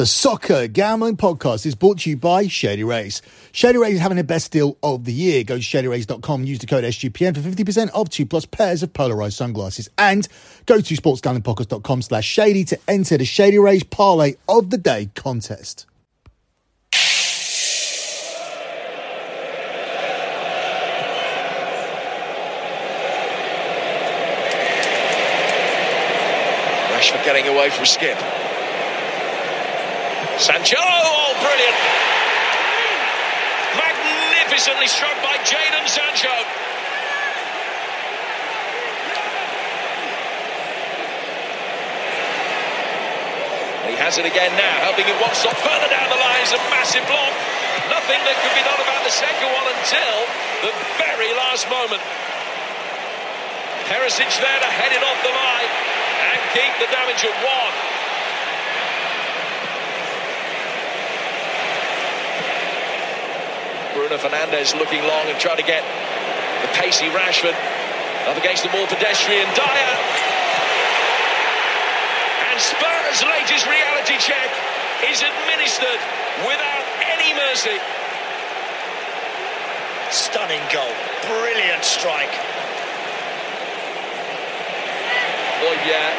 The Soccer Gambling Podcast is brought to you by Shady Rays. Shady Rays is having the best deal of the year. Go to shadyrays.com, use the code SGPN for 50% off two plus pairs of polarized sunglasses. And go to sportsgamblingpodcast.com slash shady to enter the Shady Rays Parlay of the Day contest. Rashford getting away from Skipp. Sancho, oh, brilliant. Magnificently struck by Jadon Sancho. He has it again now, helping it one stop further down the line is a massive block. Nothing that could be done about the second one until the very last moment. Perisic there to head it off the line and keep the damage at one. Bruno Fernandes looking long and trying to get the pacey Rashford up against the more pedestrian Dier. And Spurs' latest reality check is administered without any mercy. Stunning goal. Brilliant strike. Oh, yeah.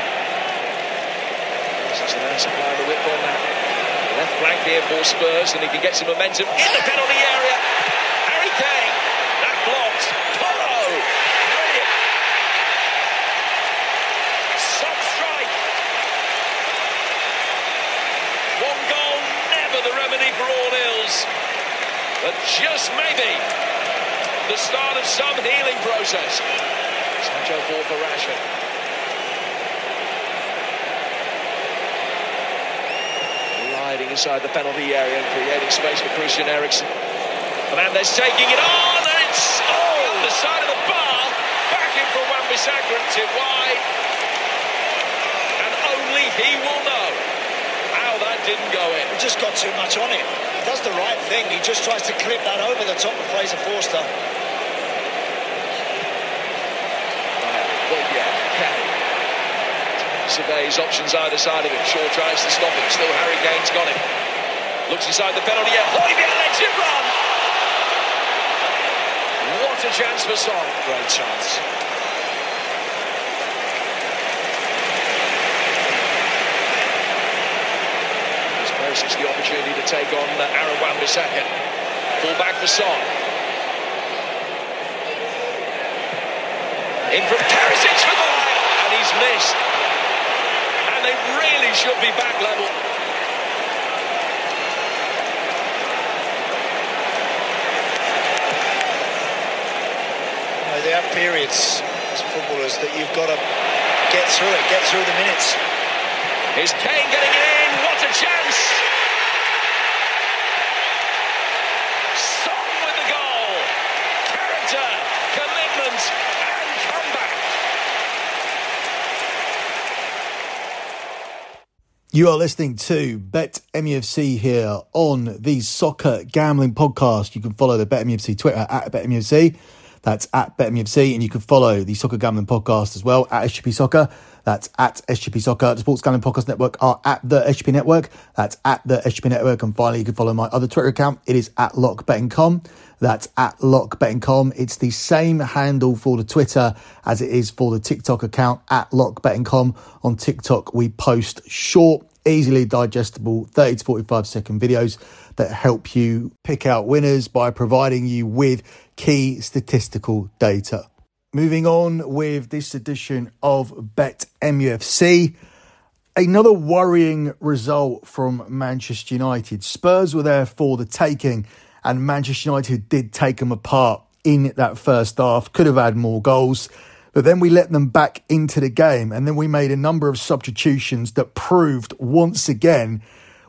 Such a nice supply of the whip on that. Left flank here for Spurs, and he can get some momentum in the penalty area. Harry Kane, that blocked. Porro, brilliant. Some strike. One goal, never the remedy for all ills. But just maybe the start of some healing process. Sancho for Rashford. Inside the penalty area and creating space for Christian Eriksen. Fernandes taking it on, and it's oh, the side of the bar. Back in for Wan-Bissaka and. And only he will know how that didn't go in. He just got too much on it. He does the right thing. He just tries to clip that over the top of Fraser Forster. Well, yeah, Kane. Surveys options either side of him. Shaw tries to stop him. Still Harry Kane's got him. Looks inside the penalty area. Højbjerg lets it run. What a chance for Son. Great chance. This Perisic the opportunity to take on uh, Aaron Wan-Bissaka. Full back for Son. In from Perisic for the and he's missed. And they really should be back level. You know, there are periods as footballers that you've got to get through it, get through the minutes. Is Kane getting it in? What a chance! Son with the goal. Character, commitment, and comeback. You are listening to Bet MUFC here on the Soccer Gambling Podcast. You can follow the Bet MUFC Twitter at Bet MUFC. That's at BetMFC. And you can follow the Soccer Gambling Podcast as well at SGP Soccer. That's at SGP Soccer. The Sports Gambling Podcast Network are at the SGP Network. That's at the SGP Network. And finally, you can follow my other Twitter account. It is at LockBettingCom. That's at LockBettingCom. It's the same handle for the Twitter as it is for the TikTok account at LockBettingCom. On TikTok, we post short, easily digestible 30 to 45 second videos that help you pick out winners by providing you with key statistical data. Moving on with this edition of Bet MUFC. Another worrying result from Manchester United. Spurs were there for the taking, and Manchester United did take them apart in that first half. Could have had more goals, but then we let them back into the game, and then we made a number of substitutions that proved once again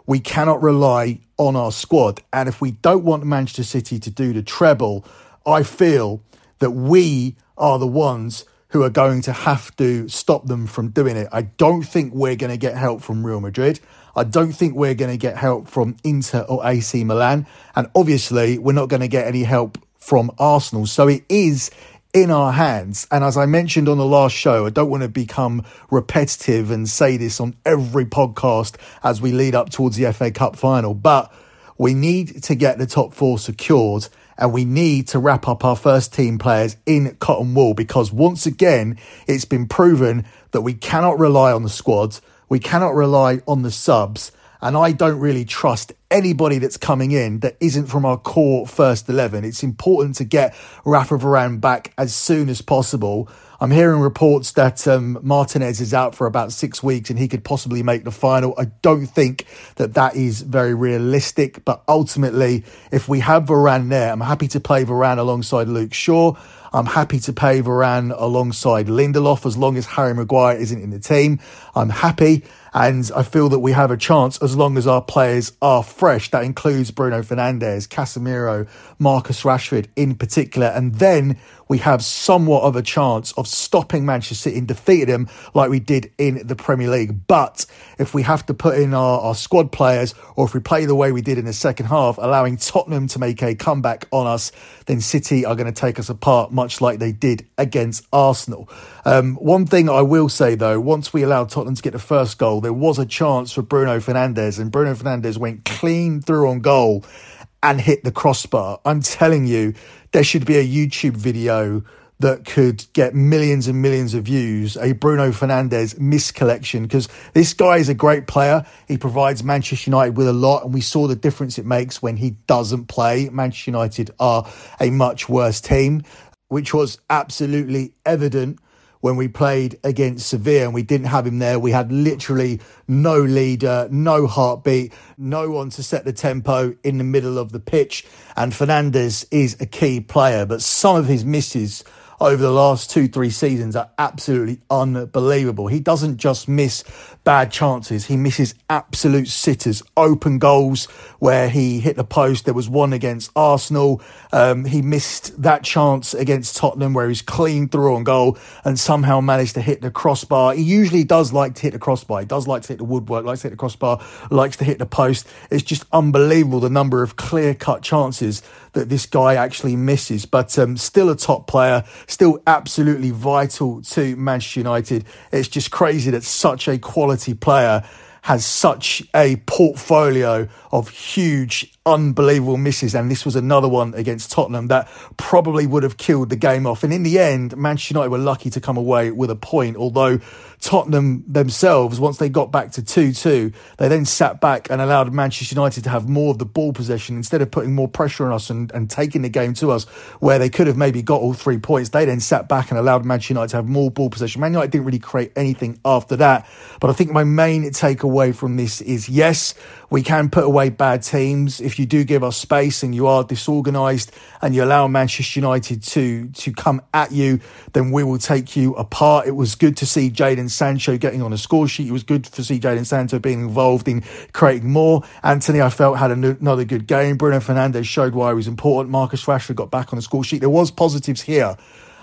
we cannot rely on our squad. And if we don't want Manchester City to do the treble, I feel that we are the ones who are going to have to stop them from doing it. I don't think we're going to get help from Real Madrid. I don't think we're going to get help from Inter or AC Milan. And obviously, we're not going to get any help from Arsenal. So it is in our hands. And as I mentioned on the last show, I don't want to become repetitive and say this on every podcast as we lead up towards the FA Cup final, but we need to get the top four secured and we need to wrap up our first team players in cotton wool because once again, it's been proven that we cannot rely on the squad. We cannot rely on the subs and I don't really trust anybody that's coming in that isn't from our core first 11. It's important to get Rafa Varane back as soon as possible. I'm hearing reports that um, Martinez is out for about six weeks and he could possibly make the final. I don't think that that is very realistic, but ultimately, if we have Varane there, I'm happy to play Varane alongside Luke Shaw. I'm happy to pay Varane alongside Lindelof as long as Harry Maguire isn't in the team. I'm happy. And I feel that we have a chance as long as our players are fresh. That includes Bruno Fernandes, Casemiro, Marcus Rashford in particular. And then we have somewhat of a chance of stopping Manchester City and defeating them like we did in the Premier League. But if we have to put in our, our squad players or if we play the way we did in the second half, allowing Tottenham to make a comeback on us, then City are going to take us apart much like they did against Arsenal. Um, one thing I will say though, once we allowed Tottenham to get the first goal, there was a chance for Bruno Fernandes and Bruno Fernandes went clean through on goal and hit the crossbar. I'm telling you, there should be a YouTube video that could get millions and millions of views, a Bruno Fernandes miscollection, because this guy is a great player. He provides Manchester United with a lot, and we saw the difference it makes when he doesn't play. Manchester United are a much worse team, which was absolutely evident when we played against Sevilla and we didn't have him there. We had literally no leader, no heartbeat, no one to set the tempo in the middle of the pitch. And Fernandes is a key player, but some of his misses over the last two, three seasons are absolutely unbelievable. He doesn't just miss bad chances, he misses absolute sitters, open goals where he hit the post. There was one against Arsenal. Um, he missed that chance against Tottenham where he's clean through on goal and somehow managed to hit the crossbar. He usually does like to hit the crossbar. He does like to hit the woodwork, likes to hit the crossbar, likes to hit the post. It's just unbelievable the number of clear cut chances that this guy actually misses. But um, still a top player, still absolutely vital to Manchester United. It's just crazy that such a quality player has such a portfolio of huge, unbelievable misses. And this was another one against Tottenham that probably would have killed the game off. And in the end, Manchester United were lucky to come away with a point, although Tottenham themselves, once they got back to 2 2, they then sat back and allowed Manchester United to have more of the ball possession instead of putting more pressure on us and, and taking the game to us, where they could have maybe got all three points. They then sat back and allowed Manchester United to have more ball possession. Man United didn't really create anything after that. But I think my main takeaway from this is yes, we can put away bad teams if you do give us space and you are disorganised and you allow Manchester United to to come at you, then we will take you apart. It was good to see Jadon Sancho getting on a score sheet. It was good to see Jadon Sancho being involved in creating more. Antony, I felt, had another good game. Bruno Fernandes showed why he was important. Marcus Rashford got back on the score sheet. There was positives here.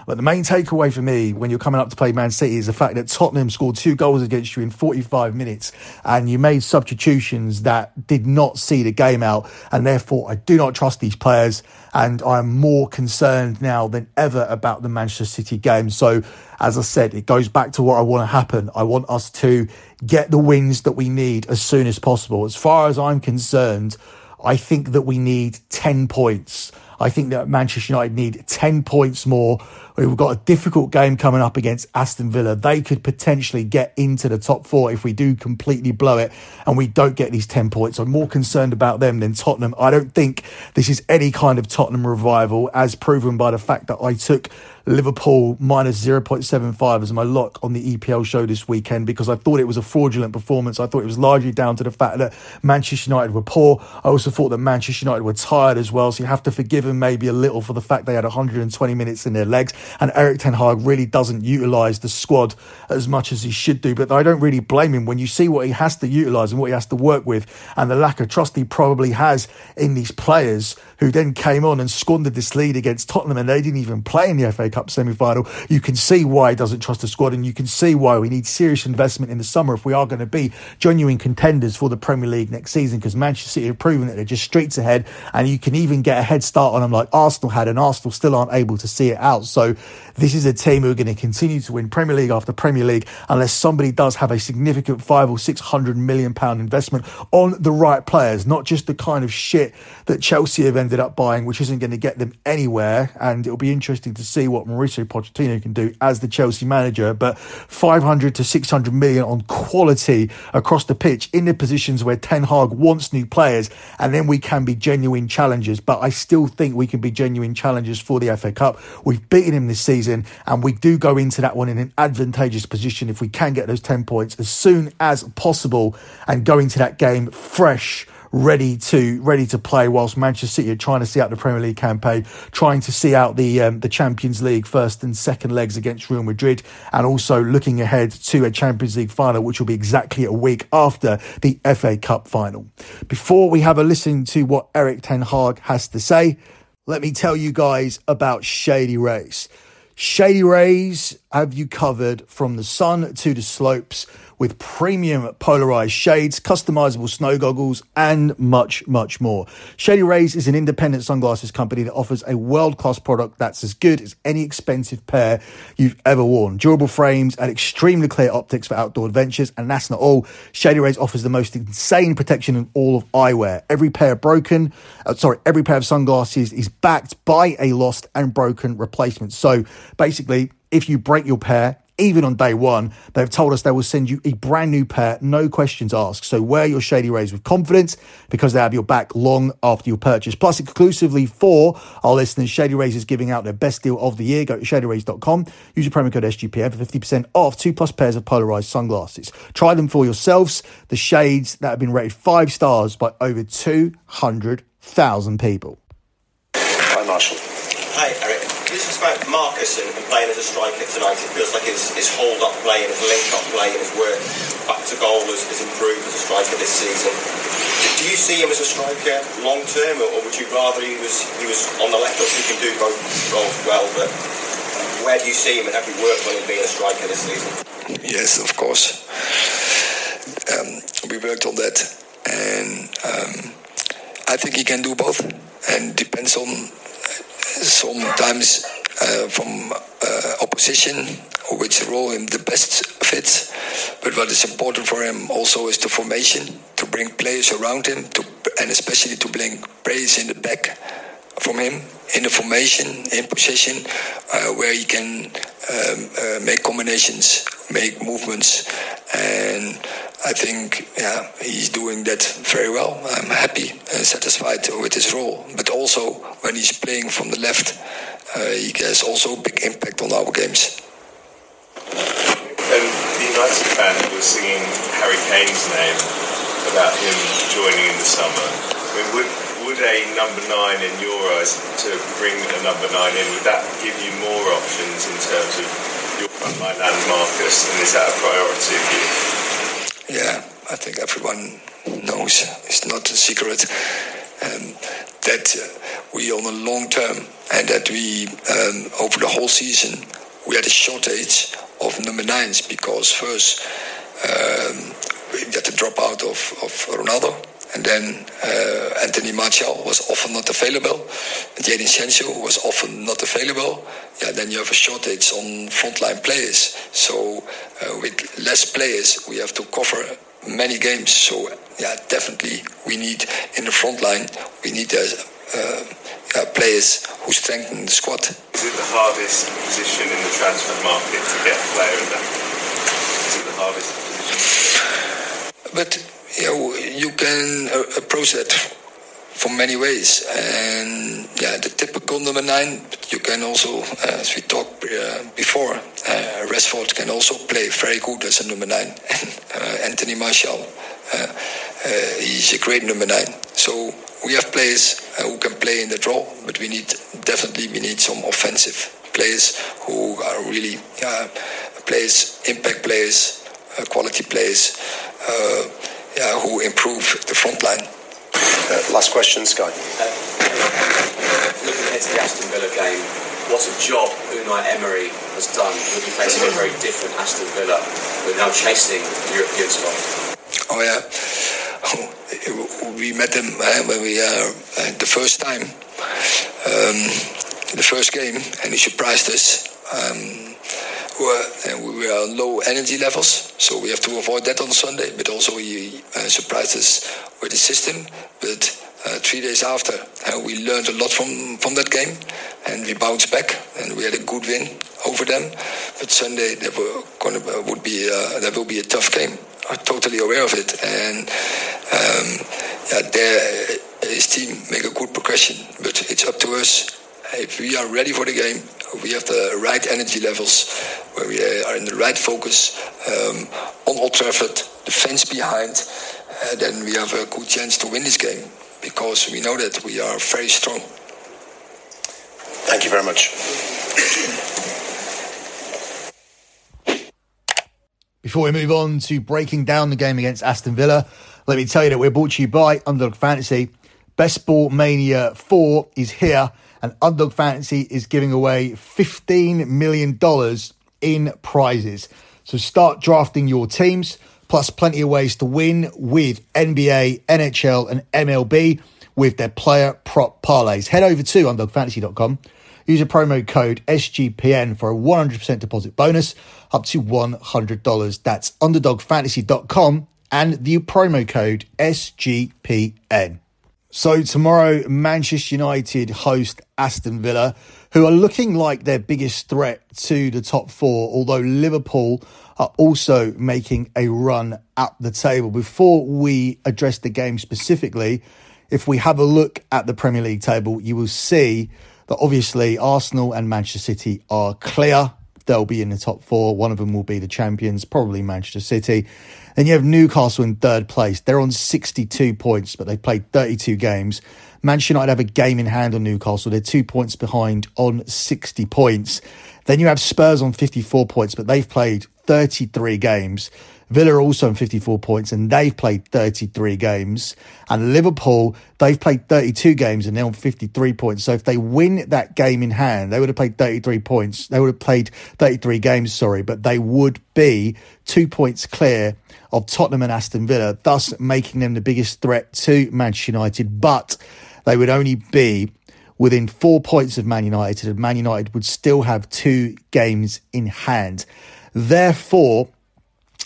But the main takeaway for me when you're coming up to play Man City is the fact that Tottenham scored two goals against you in 45 minutes and you made substitutions that did not see the game out. And therefore, I do not trust these players. And I'm more concerned now than ever about the Manchester City game. So, as I said, it goes back to what I want to happen. I want us to get the wins that we need as soon as possible. As far as I'm concerned, I think that we need 10 points. I think that Manchester United need 10 points more We've got a difficult game coming up against Aston Villa. They could potentially get into the top four if we do completely blow it and we don't get these 10 points. I'm more concerned about them than Tottenham. I don't think this is any kind of Tottenham revival, as proven by the fact that I took Liverpool minus 0.75 as my lock on the EPL show this weekend because I thought it was a fraudulent performance. I thought it was largely down to the fact that Manchester United were poor. I also thought that Manchester United were tired as well. So you have to forgive them maybe a little for the fact they had 120 minutes in their legs. And Erik Ten Hag really doesn't utilise the squad as much as he should do. But I don't really blame him when you see what he has to utilise and what he has to work with and the lack of trust he probably has in these players who then came on and squandered this lead against Tottenham and they didn't even play in the FA Cup semi final. You can see why he doesn't trust the squad, and you can see why we need serious investment in the summer if we are going to be genuine contenders for the Premier League next season. Because Manchester City have proven that they're just streets ahead, and you can even get a head start on them like Arsenal had, and Arsenal still aren't able to see it out. So this is a team who are going to continue to win Premier League after Premier League unless somebody does have a significant five or six hundred million pound investment on the right players, not just the kind of shit that Chelsea have ended up buying, which isn't going to get them anywhere. And it'll be interesting to see what Mauricio Pochettino can do as the Chelsea manager. But 500 to 600 million on quality across the pitch in the positions where Ten Hag wants new players, and then we can be genuine challengers. But I still think we can be genuine challengers for the FA Cup. We've beaten him this season, and we do go into that one in an advantageous position if we can get those 10 points as soon as possible and go into that game fresh ready to ready to play whilst Manchester City are trying to see out the Premier League campaign, trying to see out the um, the Champions League first and second legs against Real Madrid, and also looking ahead to a Champions League final, which will be exactly a week after the FA Cup final. Before we have a listen to what Erik Ten Hag has to say, let me tell you guys about Shady Rays. Shady Rays have you covered from the sun to the slopes with premium polarized shades, customizable snow goggles, and much, much more. Shady Rays is an independent sunglasses company that offers a world class product that's as good as any expensive pair you've ever worn. Durable frames and extremely clear optics for outdoor adventures. And that's not all. Shady Rays offers the most insane protection in all of eyewear. Every pair broken, uh, sorry, every pair of sunglasses is backed by a lost and broken replacement. So basically, if you break your pair, even on day one, they've told us they will send you a brand new pair, no questions asked. So wear your Shady Rays with confidence because they have your back long after your purchase. Plus, exclusively for our listeners, Shady Rays is giving out their best deal of the year. Go to shadyrays.com, use your promo code SGPN for 50% off two plus pairs of polarized sunglasses. Try them for yourselves. The shades that have been rated five stars by over 200,000 people. Hi, Marshall. Hi, Erik. Is about Marcus and, and playing as a striker tonight. It feels like his, his hold up play and his link up play and his work back to goal has, has improved as a striker this season. Do you see him as a striker long term, or, or would you rather he was he was on the left? Obviously, he can do both roles well, but where do you see him and have you worked on him being a striker this season? Yes, of course. Um, we worked on that, and um, I think he can do both, and depends on sometimes uh, from uh, opposition which role him the best fits. But what is important for him also is the formation to bring players around him, to, and especially to bring players in the back from him in the formation, in position, uh, where he can um, uh, make combinations, make movements, and I think yeah he's doing that very well. I'm happy and satisfied with his role, but also when he's playing from the left, uh, he has also a big impact on our games. And the United fan was singing Harry Kane's name about him joining in the summer. I mean, would a number nine in your eyes to bring a number nine in, would that give you more options in terms of your frontline and Marcus? And is that a priority for you? Yeah, I think everyone knows. It's not a secret um, that uh, we on a long term and that we um, over the whole season we had a shortage of number nines because first um, we had the dropout of, of Ronaldo and then uh, Anthony Martial was often not available and Jadon Sancho was often not available yeah then you have a shortage on frontline players so uh, with less players we have to cover many games so yeah definitely we need in the front line we need uh, players who strengthen the squad. Is it the hardest position in the transfer market to get a player in that? Is it the hardest position? But know, you can uh, approach that from many ways, and yeah, the typical number nine. You can also, uh, as we talked uh, before, uh, can also play very good as a number nine, uh, Anthony Martial, he's a great number nine. So we have players uh, who can play in that role, but we need definitely we need some offensive players who are really uh, players, impact players, uh, quality players, uh, yeah, who improve the front line. Uh, last question, Scott. looking ahead to the Aston Villa game, what a job Unai Emery has done. We'll be facing a very different Aston Villa. We're now chasing the European spot. Oh yeah, we met them uh, when we uh, the first time, um, the first game, and he surprised us. Um, and we were on low energy levels, so we have to avoid that on Sunday. But also he uh, surprised us with the system. But uh, three days after, uh, we learned a lot from, from that game, and we bounced back, and we had a good win over them. But Sunday there were gonna, would be uh, there will be a tough game. I'm totally aware of it, and um, yeah, there his team make a good progression, but it's up to us. If we are ready for the game, we have the right energy levels, where we are in the right focus um, on Old Trafford, the fence behind, uh, then we have a good chance to win this game because we know that we are very strong. Thank you very much. Before we move on to breaking down the game against Aston Villa, let me tell you that we're brought to you by Underdog Fantasy. Best Ball Mania 4 is here and Underdog Fantasy is giving away $15 million in prizes. So start drafting your teams, plus plenty of ways to win with NBA, NHL, and MLB with their player prop parlays. Head over to underdogfantasy.com. Use a promo code SGPN for a 100% deposit bonus up to $100. That's underdogfantasy.com and the promo code SGPN. So tomorrow, Manchester United host Aston Villa, who are looking like their biggest threat to the top four, although Liverpool are also making a run up the table. Before we address the game specifically, if we have a look at the Premier League table, you will see that obviously Arsenal and Manchester City are clear. They'll be in the top four. One of them will be the champions, probably Manchester City. Then you have Newcastle in third place. They're on 62 points, but they played 32 games. Manchester United have a game in hand on Newcastle. They're two points behind on 60 points. Then you have Spurs on 54 points, but they've played 33 games. Villa are also on 54 points and they've played 33 games. And Liverpool, they've played 32 games and they're on 53 points. So if they win that game in hand, they would have played 33 points. They would have played 33 games, sorry, but they would be two points clear of Tottenham and Aston Villa, thus making them the biggest threat to Manchester United. But they would only be within four points of Man United, and Man United would still have two games in hand. Therefore,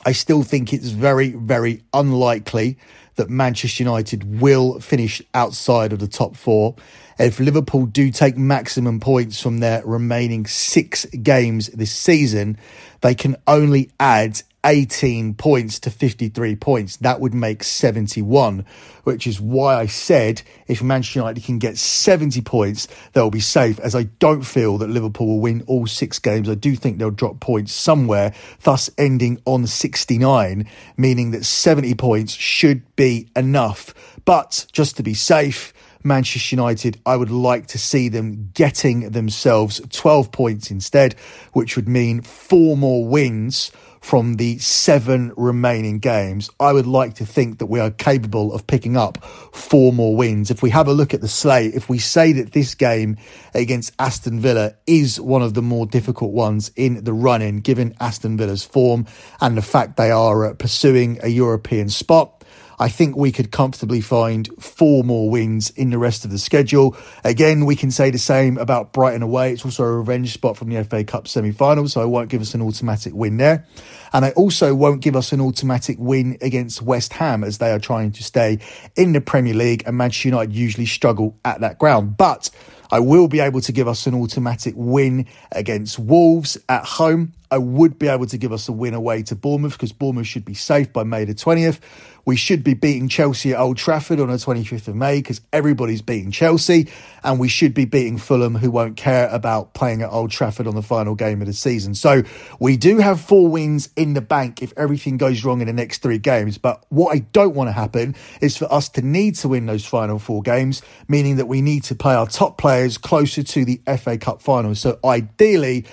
I still think it's very, very unlikely that Manchester United will finish outside of the top four. If Liverpool do take maximum points from their remaining six games this season, they can only add 18 points to 53 points. That would make 71, which is why I said if Manchester United can get 70 points, they'll be safe, as I don't feel that Liverpool will win all six games. I do think they'll drop points somewhere, thus ending on 69, meaning that 70 points should be enough. But just to be safe, Manchester United, I would like to see them getting themselves 12 points instead, which would mean four more wins from the seven remaining games, I would like to think that we are capable of picking up four more wins. If we have a look at the slate, if we say that this game against Aston Villa is one of the more difficult ones in the run in, given Aston Villa's form and the fact they are uh, pursuing a European spot, I think we could comfortably find four more wins in the rest of the schedule. Again, we can say the same about Brighton away. It's also a revenge spot from the FA Cup semi final, so I won't give us an automatic win there. And I also won't give us an automatic win against West Ham as they are trying to stay in the Premier League and Manchester United usually struggle at that ground. But I will be able to give us an automatic win against Wolves at home. I would be able to give us a win away to Bournemouth because Bournemouth should be safe by May the 20th. We should be beating Chelsea at Old Trafford on the 25th of May because everybody's beating Chelsea. And we should be beating Fulham, who won't care about playing at Old Trafford on the final game of the season. So we do have four wins in the bank if everything goes wrong in the next three games. But what I don't want to happen is for us to need to win those final four games, meaning that we need to play our top players players closer to the FA Cup final. So ideally,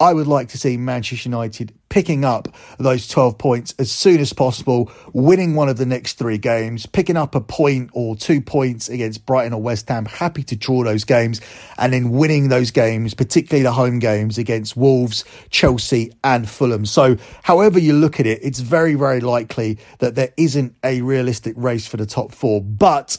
I would like to see Manchester United picking up those 12 points as soon as possible, winning one of the next three games, picking up a point or two points against Brighton or West Ham, happy to draw those games, and then winning those games, particularly the home games against Wolves, Chelsea, and Fulham. So, however you look at it, it's very, very likely that there isn't a realistic race for the top four. But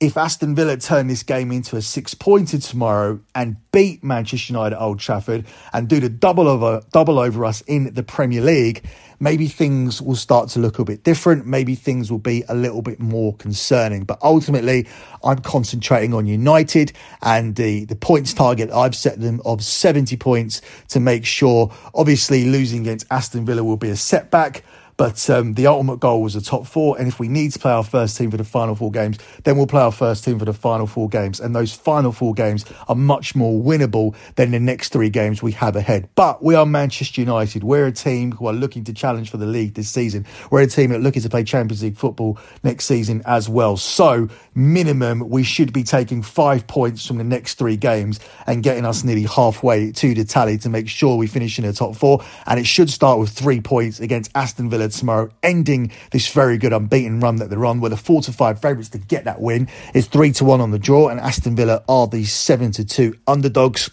if Aston Villa turn this game into a six pointer tomorrow and beat Manchester United at Old Trafford and do the double over double over us in the Premier League, maybe things will start to look a bit different. Maybe things will be a little bit more concerning. But ultimately, I'm concentrating on United and the, the points target I've set them of 70 points to make sure. Obviously, losing against Aston Villa will be a setback. But um, the ultimate goal was the top four. And if we need to play our first team for the final four games, then we'll play our first team for the final four games. And those final four games are much more winnable than the next three games we have ahead. But we are Manchester United. We're a team who are looking to challenge for the league this season. We're a team that looking to play Champions League football next season as well. So, minimum, we should be taking five points from the next three games and getting us nearly halfway to the tally to make sure we finish in the top four. And it should start with three points against Aston Villa tomorrow, ending this very good unbeaten run that they're on. Where the four to five favourites to get that win is three to one on the draw, and Aston Villa are the seven to two underdogs.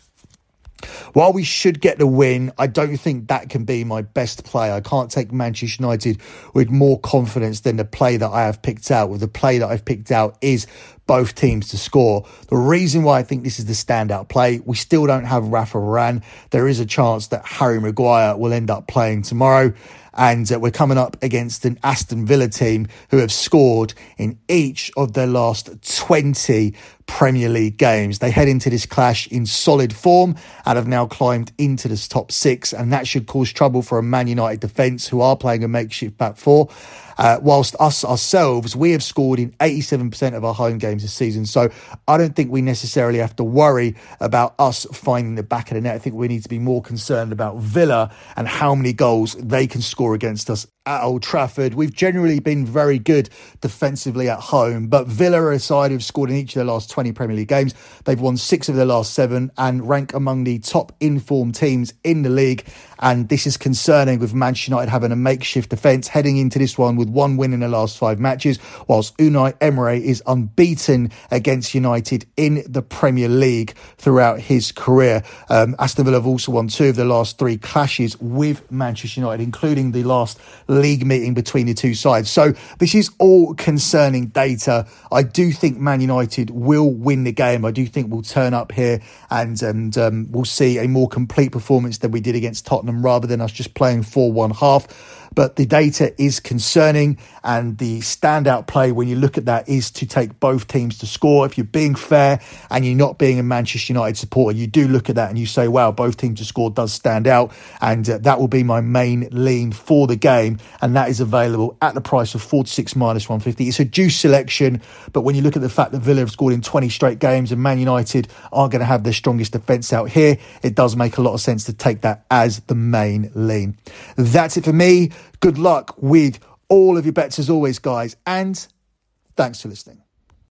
While we should get the win, I don't think that can be my best play. I can't take Manchester United with more confidence than the play that I have picked out. With the play that I've picked out is both teams to score. The reason why I think this is the standout play, we still don't have Rafa Varane. There is a chance that Harry Maguire will end up playing tomorrow and uh, we're coming up against an Aston Villa team who have scored in each of their last 20 Premier League games. They head into this clash in solid form and have now climbed into the top six, and that should cause trouble for a Man United defence who are playing a makeshift back four. Uh, whilst us ourselves, we have scored in 87% of our home games this season. So I don't think we necessarily have to worry about us finding the back of the net. I think we need to be more concerned about Villa and how many goals they can score against us at Old Trafford. We've generally been very good defensively at home, but Villa are a side who've scored in each of their last 20 Premier League games. They've won six of their last seven and rank among the top informed teams in the league. And this is concerning with Manchester United having a makeshift defence heading into this one with one win in the last five matches, whilst Unai Emery is unbeaten against United in the Premier League throughout his career. Um, Aston Villa have also won two of the last three clashes with Manchester United, including the last league meeting between the two sides. So this is all concerning data. I do think Man United will win the game. I do think we'll turn up here and and um, we'll see a more complete performance than we did against Tottenham rather than us just playing 4 1 half. But the data is concerning, and the standout play when you look at that is to take both teams to score. If you're being fair and you're not being a Manchester United supporter, you do look at that and you say, wow, both teams to score does stand out. And uh, that will be my main lean for the game. And that is available at the price of 46 minus 150. It's a juice selection, but when you look at the fact that Villa have scored in 20 straight games and Man United aren't going to have their strongest defence out here, it does make a lot of sense to take that as the main lean. That's it for me. Good luck with all of your bets as always, guys, and thanks for listening.